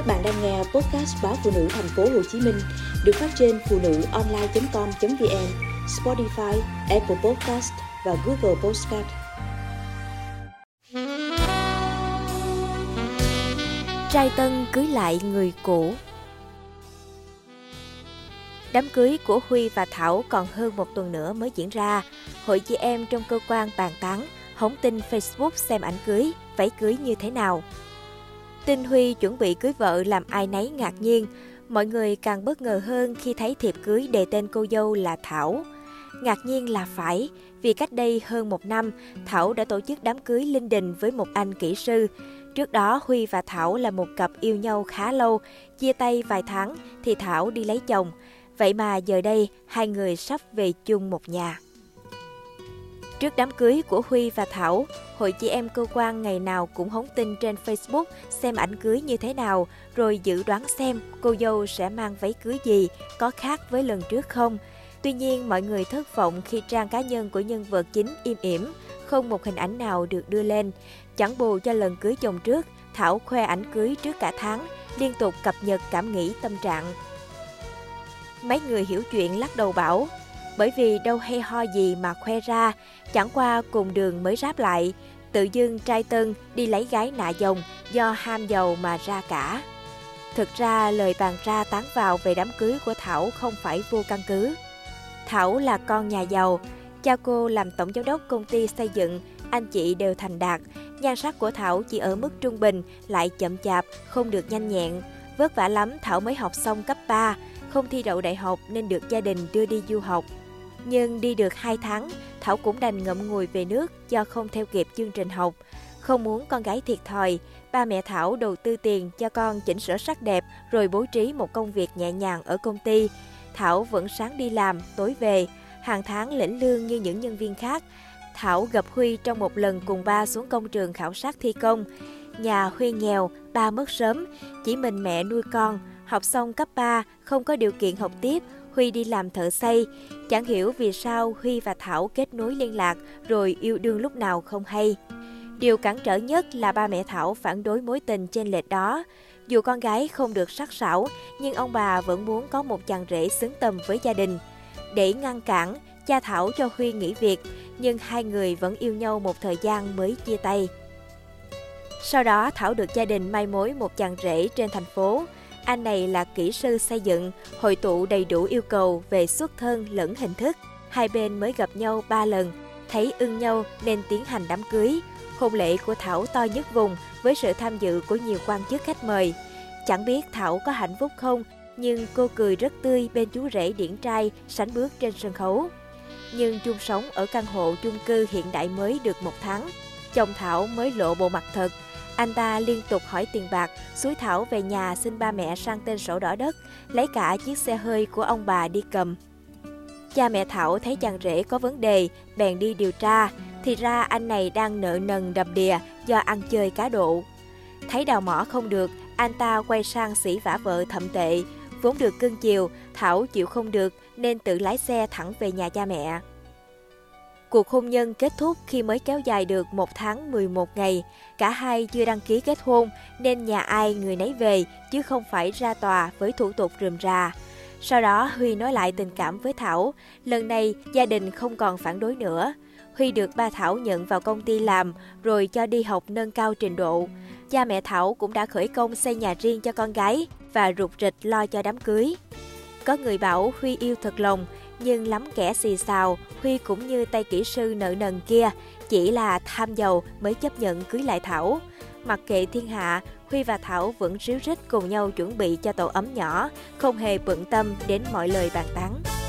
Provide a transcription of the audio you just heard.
Các bạn đang nghe podcast báo phụ nữ thành phố Hồ Chí Minh được phát trên phụ nữ online.com.vn, Spotify, Apple Podcast và Google Podcast. Trai Tân cưới lại người cũ Đám cưới của Huy và Thảo còn hơn một tuần nữa mới diễn ra. Hội chị em trong cơ quan bàn tán, hóng tin Facebook xem ảnh cưới, váy cưới như thế nào. Tin Huy chuẩn bị cưới vợ làm ai nấy ngạc nhiên. Mọi người càng bất ngờ hơn khi thấy thiệp cưới đề tên cô dâu là Thảo. Ngạc nhiên là phải, vì cách đây hơn một năm, Thảo đã tổ chức đám cưới linh đình với một anh kỹ sư. Trước đó, Huy và Thảo là một cặp yêu nhau khá lâu, chia tay vài tháng thì Thảo đi lấy chồng. Vậy mà giờ đây, hai người sắp về chung một nhà. Trước đám cưới của Huy và Thảo, hội chị em cơ quan ngày nào cũng hóng tin trên Facebook xem ảnh cưới như thế nào, rồi dự đoán xem cô dâu sẽ mang váy cưới gì, có khác với lần trước không. Tuy nhiên, mọi người thất vọng khi trang cá nhân của nhân vật chính im ỉm, không một hình ảnh nào được đưa lên. Chẳng bù cho lần cưới chồng trước, Thảo khoe ảnh cưới trước cả tháng, liên tục cập nhật cảm nghĩ tâm trạng. Mấy người hiểu chuyện lắc đầu bảo, bởi vì đâu hay ho gì mà khoe ra, chẳng qua cùng đường mới ráp lại, tự dưng trai tân đi lấy gái nạ dòng do ham giàu mà ra cả. Thực ra lời bàn ra tán vào về đám cưới của Thảo không phải vô căn cứ. Thảo là con nhà giàu, cha cô làm tổng giám đốc công ty xây dựng, anh chị đều thành đạt. Nhan sắc của Thảo chỉ ở mức trung bình, lại chậm chạp, không được nhanh nhẹn. Vất vả lắm Thảo mới học xong cấp 3, không thi đậu đại học nên được gia đình đưa đi du học. Nhưng đi được 2 tháng, Thảo cũng đành ngậm ngùi về nước do không theo kịp chương trình học. Không muốn con gái thiệt thòi, ba mẹ Thảo đầu tư tiền cho con chỉnh sửa sắc đẹp rồi bố trí một công việc nhẹ nhàng ở công ty. Thảo vẫn sáng đi làm, tối về, hàng tháng lĩnh lương như những nhân viên khác. Thảo gặp Huy trong một lần cùng ba xuống công trường khảo sát thi công. Nhà Huy nghèo, ba mất sớm, chỉ mình mẹ nuôi con. Học xong cấp 3, không có điều kiện học tiếp, Huy đi làm thợ xây. Chẳng hiểu vì sao Huy và Thảo kết nối liên lạc rồi yêu đương lúc nào không hay. Điều cản trở nhất là ba mẹ Thảo phản đối mối tình trên lệch đó. Dù con gái không được sắc sảo, nhưng ông bà vẫn muốn có một chàng rể xứng tầm với gia đình. Để ngăn cản, cha Thảo cho Huy nghỉ việc, nhưng hai người vẫn yêu nhau một thời gian mới chia tay. Sau đó Thảo được gia đình mai mối một chàng rể trên thành phố. Anh này là kỹ sư xây dựng, hội tụ đầy đủ yêu cầu về xuất thân lẫn hình thức. Hai bên mới gặp nhau ba lần, thấy ưng nhau nên tiến hành đám cưới. Hôn lễ của Thảo to nhất vùng với sự tham dự của nhiều quan chức khách mời. Chẳng biết Thảo có hạnh phúc không, nhưng cô cười rất tươi bên chú rể điển trai sánh bước trên sân khấu. Nhưng chung sống ở căn hộ chung cư hiện đại mới được một tháng. Chồng Thảo mới lộ bộ mặt thật, anh ta liên tục hỏi tiền bạc, suối Thảo về nhà xin ba mẹ sang tên sổ đỏ đất, lấy cả chiếc xe hơi của ông bà đi cầm. Cha mẹ Thảo thấy chàng rể có vấn đề, bèn đi điều tra, thì ra anh này đang nợ nần đầm đìa do ăn chơi cá độ. Thấy đào mỏ không được, anh ta quay sang sĩ vả vợ thậm tệ. Vốn được cưng chiều, Thảo chịu không được nên tự lái xe thẳng về nhà cha mẹ. Cuộc hôn nhân kết thúc khi mới kéo dài được một tháng 11 ngày. Cả hai chưa đăng ký kết hôn nên nhà ai người nấy về chứ không phải ra tòa với thủ tục rườm rà. Sau đó Huy nói lại tình cảm với Thảo. Lần này gia đình không còn phản đối nữa. Huy được ba Thảo nhận vào công ty làm rồi cho đi học nâng cao trình độ. Cha mẹ Thảo cũng đã khởi công xây nhà riêng cho con gái và rụt rịch lo cho đám cưới. Có người bảo Huy yêu thật lòng, nhưng lắm kẻ xì xào, Huy cũng như tay kỹ sư nợ nần kia, chỉ là tham giàu mới chấp nhận cưới lại Thảo. Mặc kệ thiên hạ, Huy và Thảo vẫn ríu rít cùng nhau chuẩn bị cho tổ ấm nhỏ, không hề bận tâm đến mọi lời bàn tán.